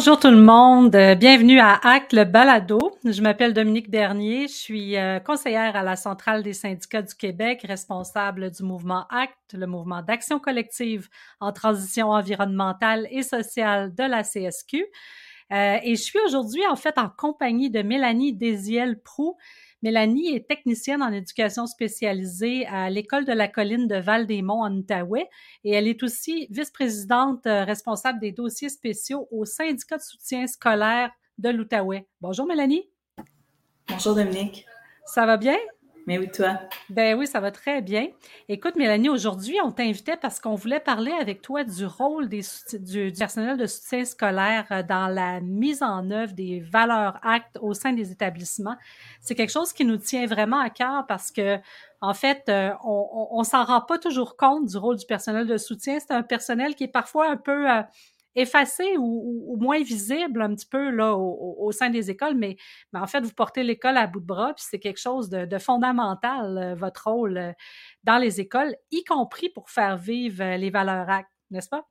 Bonjour tout le monde, euh, bienvenue à Acte le balado. Je m'appelle Dominique Bernier, je suis euh, conseillère à la Centrale des syndicats du Québec, responsable du mouvement Acte, le mouvement d'action collective en transition environnementale et sociale de la CSQ. Euh, et je suis aujourd'hui en fait en compagnie de Mélanie Désiel-Prou, Mélanie est technicienne en éducation spécialisée à l'École de la colline de Val-des-Monts en Outaouais et elle est aussi vice-présidente euh, responsable des dossiers spéciaux au syndicat de soutien scolaire de l'Outaouais. Bonjour Mélanie. Bonjour Dominique. Ça va bien? Oui? Ben oui, ça va très bien. Écoute, Mélanie, aujourd'hui, on t'invitait parce qu'on voulait parler avec toi du rôle du, personnel de soutien scolaire euh, dans la mise en œuvre des valeurs actes au sein des établissements. C'est quelque chose qui nous tient vraiment à cœur parce que, en fait, euh, on, on, s'en rend pas toujours compte du rôle du personnel de soutien. C'est un personnel qui est parfois un peu euh, effacé ou, moins visible un petit peu au, sein des écoles, mais, mais, en fait, vous portez l'école à bout de bras, puis c'est quelque chose de, fondamental, euh, votre rôle euh, dans les écoles, y compris pour faire vivre euh, les valeurs actes, n'est-ce pas?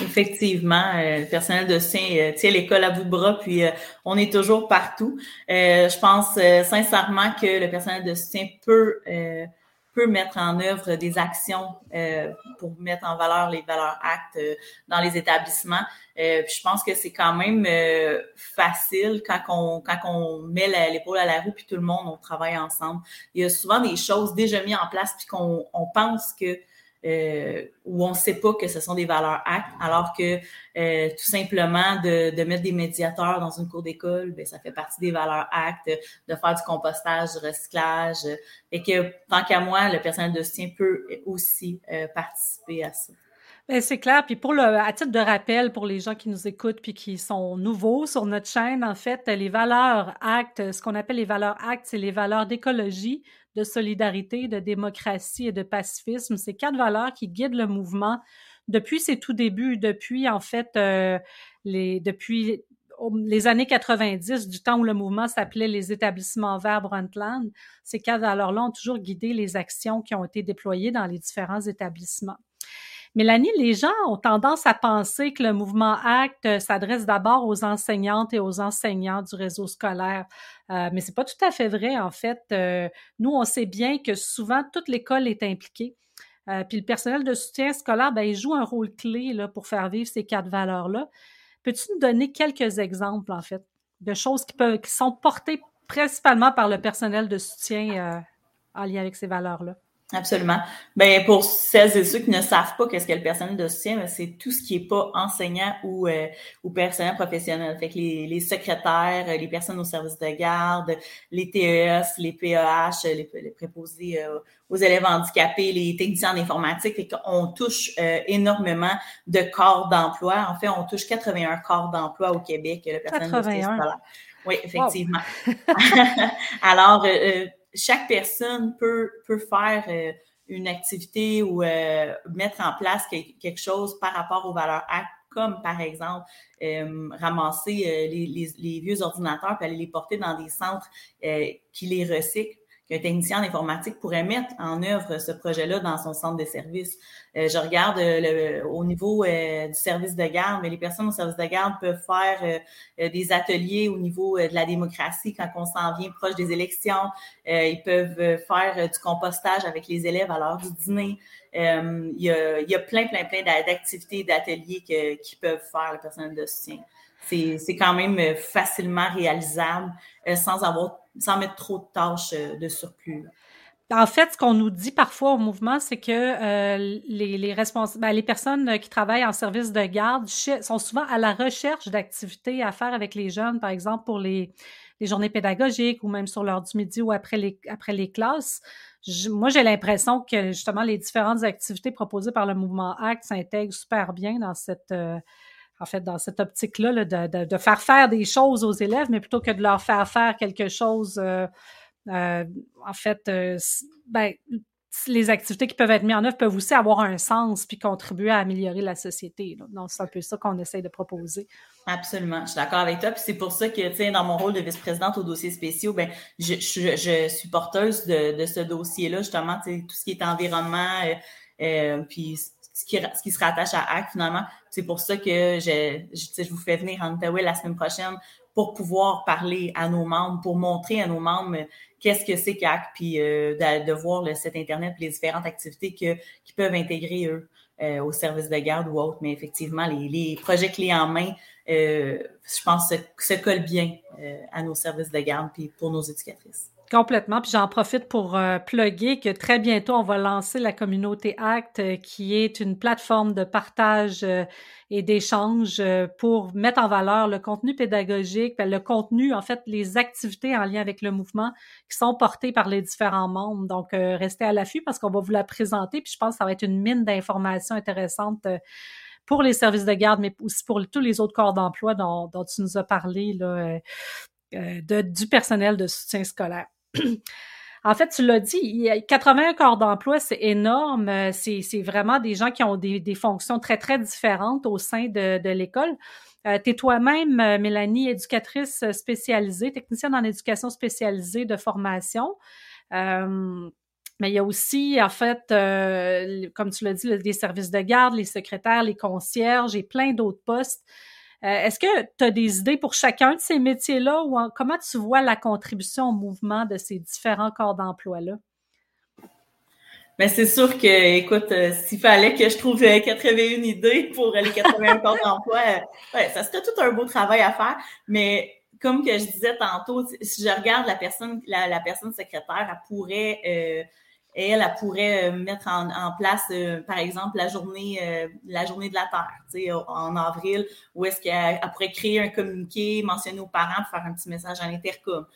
Effectivement, le personnel de soutien tient l'école à bout de bras, puis on est toujours partout. je pense sincèrement que le personnel de soutien peut mettre en œuvre des actions euh, pour mettre en valeur les valeurs actes euh, dans les établissements. Euh, je pense que c'est quand même facile quand on, quand on met l'épaule à la roue puis tout le monde, on travaille ensemble. Il y a souvent des choses déjà mises en place puis qu'on on pense que euh, où on ne sait pas que ce sont des valeurs actes, alors que euh, tout simplement de, de, mettre des médiateurs dans une cour d'école, ben, ça fait partie des valeurs actes, de faire du compostage, du recyclage, et que tant qu'à moi, le personnel de soutien peut aussi euh, participer à ça. Ben, c'est clair. Puis pour le, à titre de rappel, pour les gens qui nous écoutent puis qui sont nouveaux sur notre chaîne, en fait, les valeurs actes, ce qu'on appelle les valeurs actes, c'est les valeurs d'écologie, de solidarité, de démocratie et de pacifisme. C'est quatre valeurs qui guident le mouvement depuis ses tout débuts, depuis en fait euh, les depuis les années 90, du temps où le mouvement s'appelait les établissements verts Brundtland, ces quatre valeurs-là ont toujours guidé les actions qui ont été déployées dans les différents établissements. Mélanie, les gens ont tendance à penser que le mouvement ACT euh, s'adresse d'abord aux enseignantes et aux enseignants du réseau scolaire, euh, mais c'est pas tout à fait vrai en fait. Euh, nous, on sait bien que souvent toute l'école est impliquée. Euh, puis le personnel de soutien scolaire, ben, il joue un rôle clé pour faire vivre ces quatre valeurs-là. Peux-tu nous donner quelques exemples, en fait, de choses qui, peuvent, qui sont portées principalement par le personnel de soutien en lien avec ces valeurs-là? Absolument. Ben pour celles et ceux qui ne savent pas qu'est-ce que le personnel de soutien, ben, c'est tout ce qui est pas enseignant ou euh, ou personnel professionnel. Fait que les, les, secrétaires, les personnes au service de garde, les TES, les PEH, les, les préposés euh, aux élèves handicapés, les techniciens d'informatique. Fait qu'on touche euh, énormément de corps d'emploi. En fait, on touche 81 corps d'emploi au Québec, le personnel 81. de soutien Oui, effectivement. Alors, chaque personne peut, peut faire euh, une activité ou euh, mettre en place quelque chose par rapport aux valeurs actes, comme par exemple euh, ramasser les, vieux ordinateurs puis aller les porter dans des centres qui les recyclent qu'un technicien en informatique pourrait mettre en œuvre ce projet-là dans son centre de service. Euh, je regarde euh, le, au niveau euh, du service de garde, mais les personnes au service de garde peuvent faire des ateliers au niveau de la démocratie quand on s'en vient proche des élections. ils peuvent faire du compostage avec les élèves à l'heure du dîner. il, y a, y a plein, plein, plein d'activités, d'ateliers qui peuvent faire le personnel de soutien. C'est quand même facilement réalisable sans avoir sans mettre trop de tâches euh, de surplus. En fait, ce qu'on nous dit parfois au mouvement, c'est que euh, les, les, ben, les personnes qui travaillent en service de garde sont souvent à la recherche d'activités à faire avec les jeunes, par exemple pour les, les journées pédagogiques ou même sur l'heure du midi ou après les, après les classes. moi, j'ai l'impression que justement les différentes activités proposées par le mouvement ACT s'intègrent super bien dans cette, euh, en fait, dans cette optique-là, de, faire faire des choses aux élèves, mais plutôt que de leur faire faire quelque chose, euh, euh, en fait, euh, ben, les activités qui peuvent être mises en œuvre peuvent aussi avoir un sens puis contribuer à améliorer la société. Donc, c'est un peu ça qu'on essaye de proposer. Absolument, je suis d'accord avec toi. Puis c'est pour ça que, tu sais, dans mon rôle de vice-présidente aux dossiers spéciaux, ben, je, suis porteuse de, ce dossier-là, justement, tout ce qui est environnement, puis ce qui, ce qui se rattache à ACT, finalement. C'est pour ça que je, je, je vous fais venir en Ottawa la semaine prochaine pour pouvoir parler à nos membres, pour montrer à nos membres qu'est-ce que c'est qu'ACT, puis euh, de, voir le site Internet, les différentes activités que, qu'ils peuvent intégrer, eux, euh, au service de garde ou autre. Mais effectivement, les, les projets clés en main, euh, je pense, se, se collent bien à nos services de garde, puis pour nos éducatrices. Complètement. Puis j'en profite pour euh, plugger que très bientôt, on va lancer la communauté ACT, euh, qui est une plateforme de partage euh, et d'échange pour mettre en valeur le contenu pédagogique, ben, le contenu, en fait, les activités en lien avec le mouvement qui sont portées par les différents membres. Donc, restez à l'affût parce qu'on va vous la présenter. Puis je pense que ça va être une mine d'informations intéressantes pour les services de garde, mais aussi pour tous les autres corps d'emploi dont, dont, tu nous as parlé, là, de, du personnel de soutien scolaire. En fait, tu l'as dit, il y a 81 corps d'emploi, c'est énorme. Euh, c'est, vraiment des gens qui ont des, fonctions très, très différentes au sein de, l'école. Euh, tu es toi-même, euh, Mélanie, éducatrice spécialisée, technicienne en éducation spécialisée de formation. mais il y a aussi, en fait, comme tu l'as dit, les services de garde, les secrétaires, les concierges et plein d'autres postes est-ce que tu as des idées pour chacun de ces métiers-là ou comment tu vois la contribution au mouvement de ces différents corps d'emploi-là? Mais ben, c'est sûr que, écoute, euh, s'il fallait que je trouve 81 euh, idées pour les 81 corps d'emploi, ça serait tout un beau travail à faire. Mais comme que je disais tantôt, si je regarde la personne, la, personne secrétaire, elle pourrait elle, elle pourrait euh, mettre en, place, euh, par exemple, la journée, euh, la journée de la Terre, en avril, où est-ce qu'elle pourrait créer un communiqué, mentionner aux parents pour faire un petit message à l'intercom.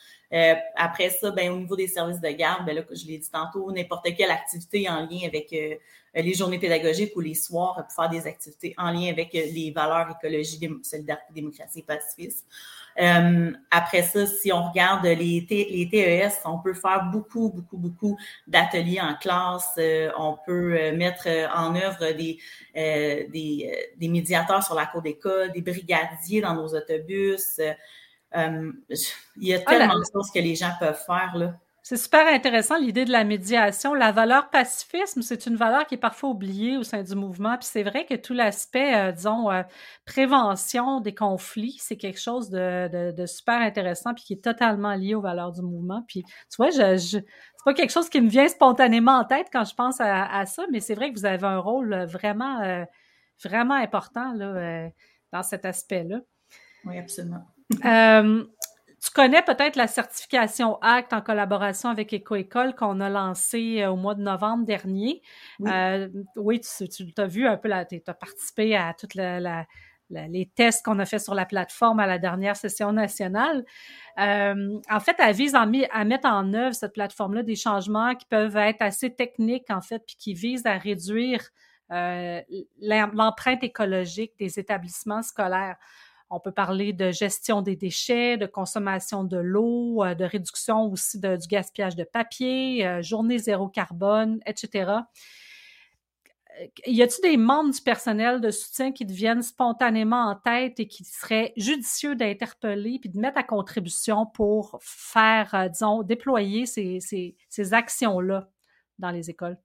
Après ça, ben, au niveau des services de garde, ben là, je l'ai dit tantôt, n'importe quelle activité en lien avec les journées pédagogiques ou les soirs pour faire des activités en lien avec les valeurs écologie, solidarité, démocratie et pacifisme. Euh, après ça, si on regarde les, les TES, on peut faire beaucoup, beaucoup, beaucoup d'ateliers en classe. Euh, on peut euh, mettre en œuvre des, des, des, médiateurs sur la cour d'école, des brigadiers dans nos autobus. Il y a ah, tellement de choses que les gens peuvent faire. Là. C'est super intéressant l'idée de la médiation. La valeur pacifisme, c'est une valeur qui est parfois oubliée au sein du mouvement. Puis c'est vrai que tout l'aspect, euh, disons, euh, prévention des conflits, c'est quelque chose de, de, super intéressant puis qui est totalement lié aux valeurs du mouvement. Puis tu vois, je, je c'est pas quelque chose qui me vient spontanément en tête quand je pense à, ça, mais c'est vrai que vous avez un rôle vraiment, euh, vraiment important là, dans cet aspect-là. Oui, absolument. Tu connais peut-être la certification ACT en collaboration avec EcoEcole qu'on a lancée euh, au mois de novembre dernier. Oui, euh, oui tu, tu as vu un peu, tu as participé à toutes les tests qu'on a fait sur la plateforme à la dernière session nationale. Euh, en fait, elle vise à, à, mettre en œuvre cette plateforme-là des changements qui peuvent être assez techniques, en fait, puis qui visent à réduire l'empreinte écologique des établissements scolaires. On peut parler de gestion des déchets, de consommation de l'eau, euh, de réduction aussi du gaspillage de papier, euh, journée zéro carbone, etc. Euh, y a-t-il des membres du personnel de soutien qui deviennent spontanément en tête et qui seraient judicieux d'interpeller puis de mettre à contribution pour faire, disons, déployer ces, ces actions-là dans les écoles?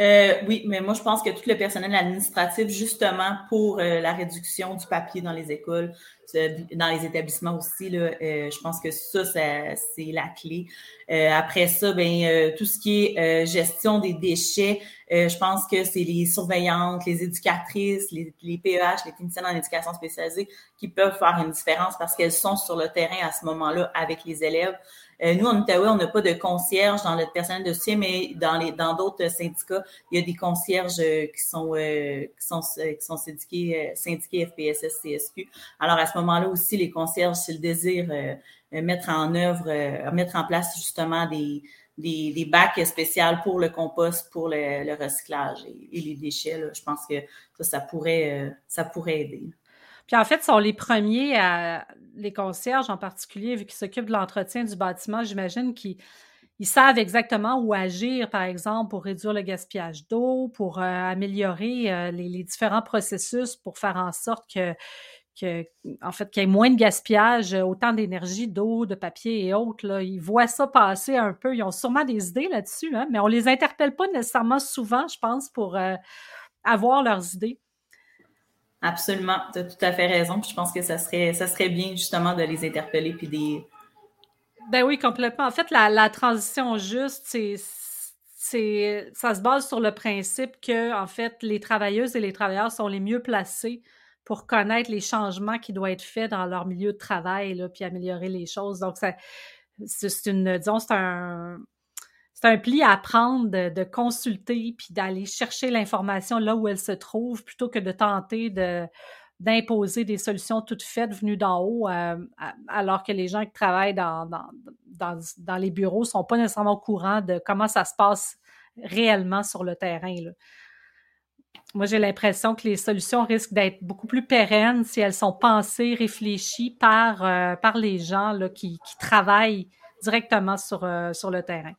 Euh, oui, mais moi, je pense que tout le personnel administratif, justement, pour euh, la réduction du papier dans les écoles, dans les établissements aussi, là, euh, je pense que ça, c'est la clé. après ça, ben, tout ce qui est gestion des déchets, je pense que c'est les surveillantes, les éducatrices, les, les PEH, les techniciennes en éducation spécialisée qui peuvent faire une différence parce qu'elles sont sur le terrain à ce moment-là avec les élèves. Euh, nous, en Outaouais, on n'a pas de concierge dans notre personnel de soutien, mais dans les dans d'autres syndicats, il y a des concierges euh, qui sont euh, qui sont qui sont syndiqués syndiqués FPSS CSQ. Alors ce moment-là aussi, les concierges, s'ils désirent mettre en œuvre, mettre en place justement des des, des bacs spéciaux pour le compost, pour le, recyclage et, les déchets. Je pense que ça, ça pourrait, ça pourrait aider. Puis en fait, sont les premiers les concierges en particulier, vu qu'ils s'occupent de l'entretien du bâtiment, j'imagine qu'ils ils savent exactement où agir, par exemple, pour réduire le gaspillage d'eau, pour euh, améliorer euh, les, différents processus pour faire en sorte que, que en fait, qu'il y ait moins de gaspillage, euh, autant d'énergie, d'eau, de papier et autres. Là. Ils voient ça passer un peu. Ils ont sûrement des idées là-dessus, hein, mais on les interpelle pas nécessairement souvent, je pense, pour avoir leurs idées. Absolument, tu as tout à fait raison. je pense que ça serait, ça serait bien justement de les interpeller puis des, ben oui, complètement. En fait, la, transition juste, c'est, c'est, ça se base sur le principe que, en fait, les travailleuses et les travailleurs sont les mieux placés pour connaître les changements qui doivent être faits dans leur milieu de travail, là, puis améliorer les choses. Donc, c'est une, disons, c'est un, c'est un pli à prendre de, consulter puis d'aller chercher l'information là où elle se trouve plutôt que de tenter de, d'imposer des solutions toutes faites venues d'en haut, euh, alors que les gens qui travaillent dans, dans, dans, les bureaux sont pas nécessairement au courant de comment ça se passe réellement sur le terrain. Moi, j'ai l'impression que les solutions risquent d'être beaucoup plus pérennes si elles sont pensées, réfléchies par, euh, par les gens là, qui, qui travaillent directement sur, euh, sur le terrain.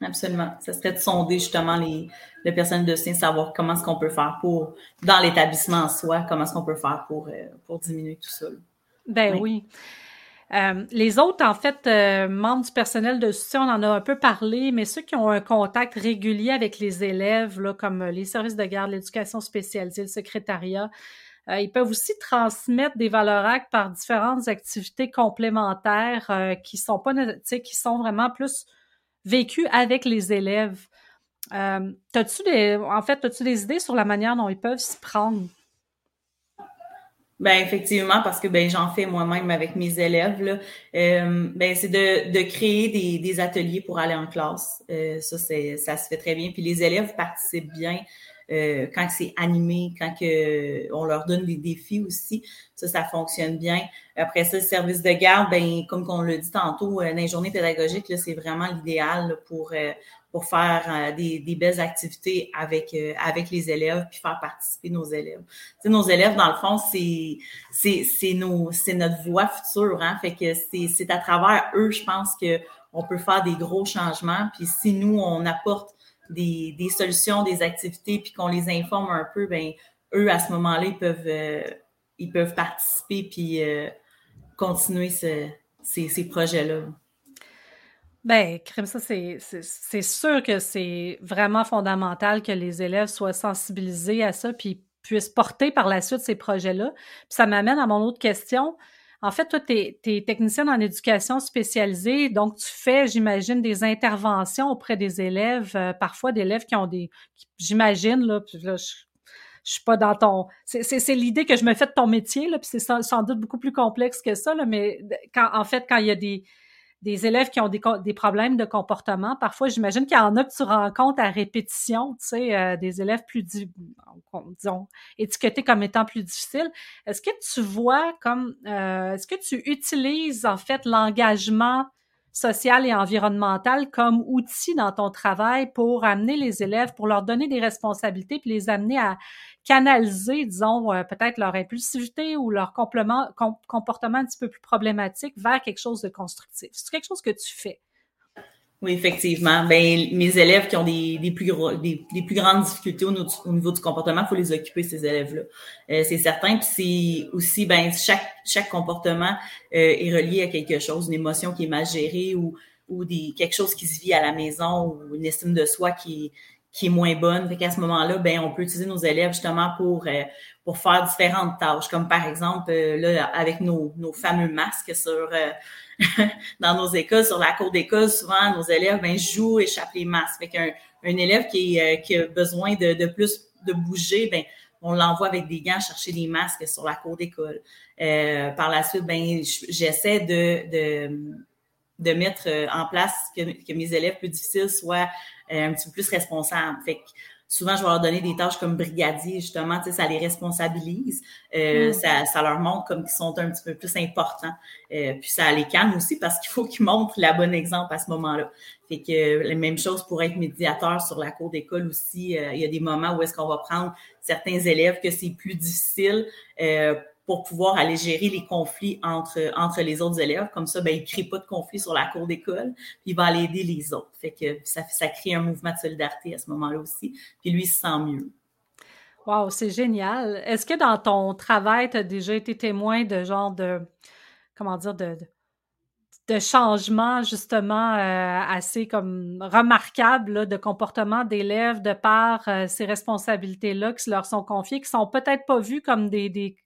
Absolument. Ça serait de sonder justement les, les personnes de soins, savoir comment est-ce qu'on peut faire pour, dans l'établissement en soi, comment est-ce qu'on peut faire pour, euh, pour diminuer tout ça. Ben oui. Euh, les autres, en fait, euh, membres du personnel de soutien, on en a un peu parlé, mais ceux qui ont un contact régulier avec les élèves, là, comme les services de garde, l'éducation spécialisée, le secrétariat, ils peuvent aussi transmettre des valeurs actes par différentes activités complémentaires qui sont pas, qui sont vraiment plus vécu avec les élèves. Euh, tu des, en fait, as-tu des idées sur la manière dont ils peuvent s'y prendre? Ben effectivement, parce que ben j'en fais moi-même avec mes élèves. Là. Euh, ben c'est de, de créer des, des, ateliers pour aller en classe. Euh, ça c'est ça se fait très bien. Puis les élèves participent bien. Euh, quand c'est animé, quand que on leur donne des défis aussi, ça, ça fonctionne bien. Après ça, le service de garde, ben, comme on l'a dit tantôt, euh, dans les journées pédagogiques, c'est vraiment l'idéal pour, euh, pour faire des, des, belles activités avec, avec les élèves, puis faire participer nos élèves. nos élèves, dans le fond, c'est c'est nos c'est notre voie future, hein. Fait que c'est à travers eux, je pense que on peut faire des gros changements. Puis si nous, on apporte des, des, solutions, des activités, puis qu'on les informe un peu, ben eux, à ce moment-là, ils peuvent, euh, ils peuvent participer puis euh, continuer ce, ces, ces projets-là. Ben, crème, ça, c'est sûr que c'est vraiment fondamental que les élèves soient sensibilisés à ça puis puissent porter par la suite ces projets-là. Puis ça m'amène à mon autre question. En fait, toi, tu es, technicienne en éducation spécialisée, donc tu fais, j'imagine, des interventions auprès des élèves, euh, parfois d'élèves qui ont des, j'imagine, là, là je, je suis pas dans ton. C'est l'idée que je me fais de ton métier, là, puis c'est sans, sans, doute beaucoup plus complexe que ça, là, mais quand, en fait, quand il y a des, des élèves qui ont des, des problèmes de comportement. Parfois, j'imagine qu'il y en a que tu rencontres à répétition, tu sais, euh, des élèves plus, disons, étiquetés comme étant plus difficiles. Est-ce que tu vois comme, euh, est-ce que tu utilises en fait l'engagement social et environnemental comme outil dans ton travail pour amener les élèves, pour leur donner des responsabilités, puis les amener à canaliser, disons, euh, peut-être leur impulsivité ou leur comportement un petit peu plus problématique vers quelque chose de constructif. C'est quelque chose que tu fais. Oui, effectivement. Ben, mes élèves qui ont des, des plus gros, des, plus grandes difficultés au, niveau du comportement, il faut les occuper, ces élèves-là. Euh, c'est certain. Puis c'est aussi, ben, chaque, chaque comportement euh, est relié à quelque chose, une émotion qui est mal gérée ou, ou des, quelque chose qui se vit à la maison ou une estime de soi qui, qui est moins bonne. Fait qu'à ce moment-là, ben, on peut utiliser nos élèves justement pour, euh, pour faire différentes tâches, comme par exemple, euh, là, avec nos, nos fameux masques sur euh, dans nos écoles, sur la cour d'école, souvent nos élèves ben, jouent, échappent les masques. Fait qu'un un élève qui, qui a besoin de, de plus de bouger, ben, on l'envoie avec des gants chercher des masques sur la cour d'école. par la suite, ben, j'essaie de, de, de mettre en place que, que mes élèves plus difficiles soient euh, un petit peu plus responsable. Fait que souvent, je vais leur donner des tâches comme brigadier, justement, tu sais, ça les responsabilise, euh, mm. ça, ça, leur montre comme qu'ils sont un petit peu plus importants. Euh, puis ça les calme aussi parce qu'il faut qu'ils montrent la bonne exemple à ce moment-là. Fait que la même chose pour être médiateur sur la cour d'école aussi. il y a des moments où est-ce qu'on va prendre certains élèves que c'est plus difficile pour pouvoir aller gérer les conflits entre, entre les autres élèves. Comme ça, ben, il ne crée pas de conflit sur la cour d'école, puis il va aller aider les autres. Fait que ça, ça crée un mouvement de solidarité à ce moment-là aussi. Puis lui, il se sent mieux. Wow, c'est génial. Est-ce que dans ton travail, tu as déjà été témoin de genre de, comment dire, de, de changements justement euh, assez comme remarquables de comportement d'élèves de par euh, ces responsabilités-là qui leur sont confiées, qui sont peut-être pas vues comme des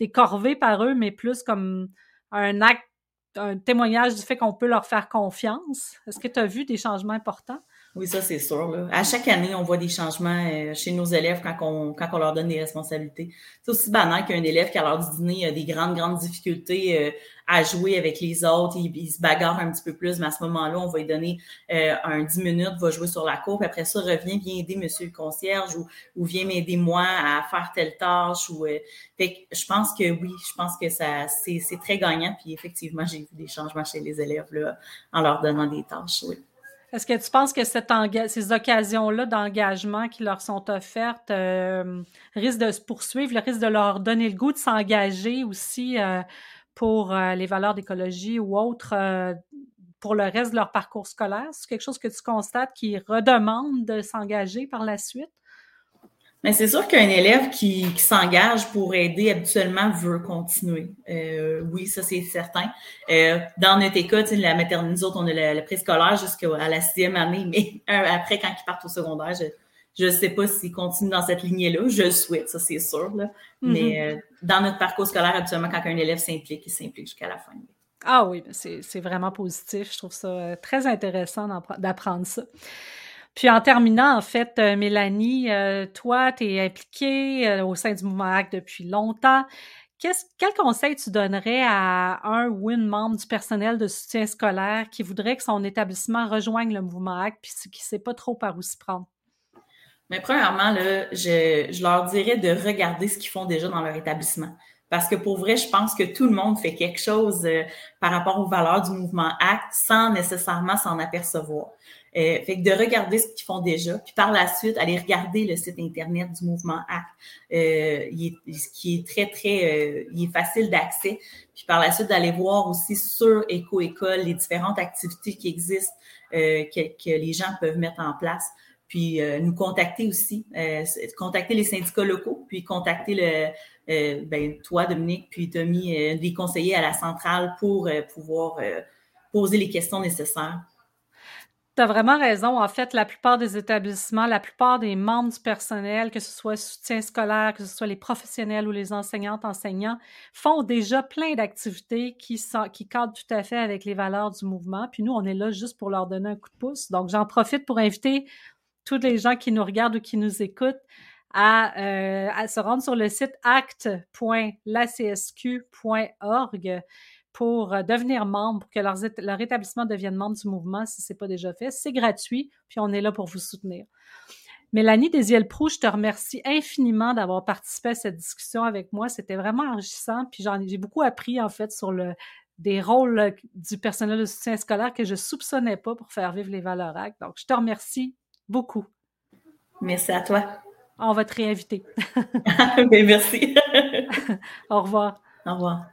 des corvées par eux, mais plus comme un acte, un témoignage du fait qu'on peut leur faire confiance. Est-ce que tu as vu des changements importants? Oui, ça, c'est sûr. Là. À chaque année, on voit des changements euh, chez nos élèves quand on, quand on leur donne des responsabilités. C'est aussi banal qu'un élève qui, à l'heure du dîner, a des grandes, grandes difficultés euh, à jouer avec les autres. Il, se bagarre un petit peu plus, mais à ce moment-là, on va lui donner euh, un 10 minutes, va jouer sur la cour, puis après ça, revient, viens aider monsieur le concierge ou, ou viens m'aider moi à faire telle tâche. Ou, fait que je pense que oui, je pense que ça c'est très gagnant. Puis effectivement, j'ai vu des changements chez les élèves là, en leur donnant des tâches. Oui. Est-ce que tu penses que ces occasions-là d'engagement qui leur sont offertes euh, risquent de se poursuivre, risquent de leur donner le goût de s'engager aussi euh, pour euh, les valeurs d'écologie ou autres pour le reste de leur parcours scolaire? C'est quelque chose que tu constates qui redemande de s'engager par la suite? Mais c'est sûr qu'un élève qui, s'engage pour aider habituellement veut continuer. Euh, oui, ça c'est certain. Euh, dans notre école, la maternité, nous autres, on a le, préscolaire jusqu'à la sixième année, mais après, quand ils partent au secondaire, je ne sais pas s'ils continuent dans cette lignée-là. Je le souhaite, ça c'est sûr. Là. Mm-hmm. Mais euh, dans notre parcours scolaire, habituellement, quand un élève s'implique, il s'implique jusqu'à la fin. Ah oui, c'est vraiment positif. Je trouve ça très intéressant d'apprendre ça. Puis en terminant, en fait, euh, Mélanie, euh, toi, tu es impliquée euh, au sein du mouvement ACT depuis longtemps. quel conseil tu donnerais à un ou une membre du personnel de soutien scolaire qui voudrait que son établissement rejoigne le mouvement ACT puis qui ne sait pas trop par où s'y prendre? Mais premièrement, là, je, je leur dirais de regarder ce qu'ils font déjà dans leur établissement. Parce que pour vrai, je pense que tout le monde fait quelque chose par rapport aux valeurs du mouvement ACT sans nécessairement s'en apercevoir. Euh, fait que de regarder ce qu'ils font déjà, puis par la suite, aller regarder le site Internet du mouvement ACT, euh, il est, qui est très, très, euh, il est facile d'accès. Puis par la suite, d'aller voir aussi sur Éco-École les différentes activités qui existent, euh, que, que, les gens peuvent mettre en place. Puis euh, nous contacter aussi, contacter les syndicats locaux, puis contacter le, ben, toi, Dominique, puis Tommy, les conseillers à la centrale pour pouvoir poser les questions nécessaires. Tu as vraiment raison. En fait, la plupart des établissements, la plupart des membres du personnel, que ce soit soutien scolaire, que ce soit les professionnels ou les enseignantes, enseignants, font déjà plein d'activités qui, qui cadrent tout à fait avec les valeurs du mouvement. Puis nous, on est là juste pour leur donner un coup de pouce. Donc, j'en profite pour inviter tous les gens qui nous regardent ou qui nous écoutent à, euh, se rendre sur le site act.lacsq.org pour euh, devenir membre, pour que leur établissement devienne membre du mouvement si ce n'est pas déjà fait. C'est gratuit, puis on est là pour vous soutenir. Mélanie Desiel-Prou, je te remercie infiniment d'avoir participé à cette discussion avec moi. C'était vraiment enrichissant, puis j'ai beaucoup appris en fait sur le, des rôles du personnel de soutien scolaire que je soupçonnais pas pour faire vivre les valeurs actes. Donc, je te remercie beaucoup. Merci à toi. On va te réinviter. merci. Au revoir. Au revoir.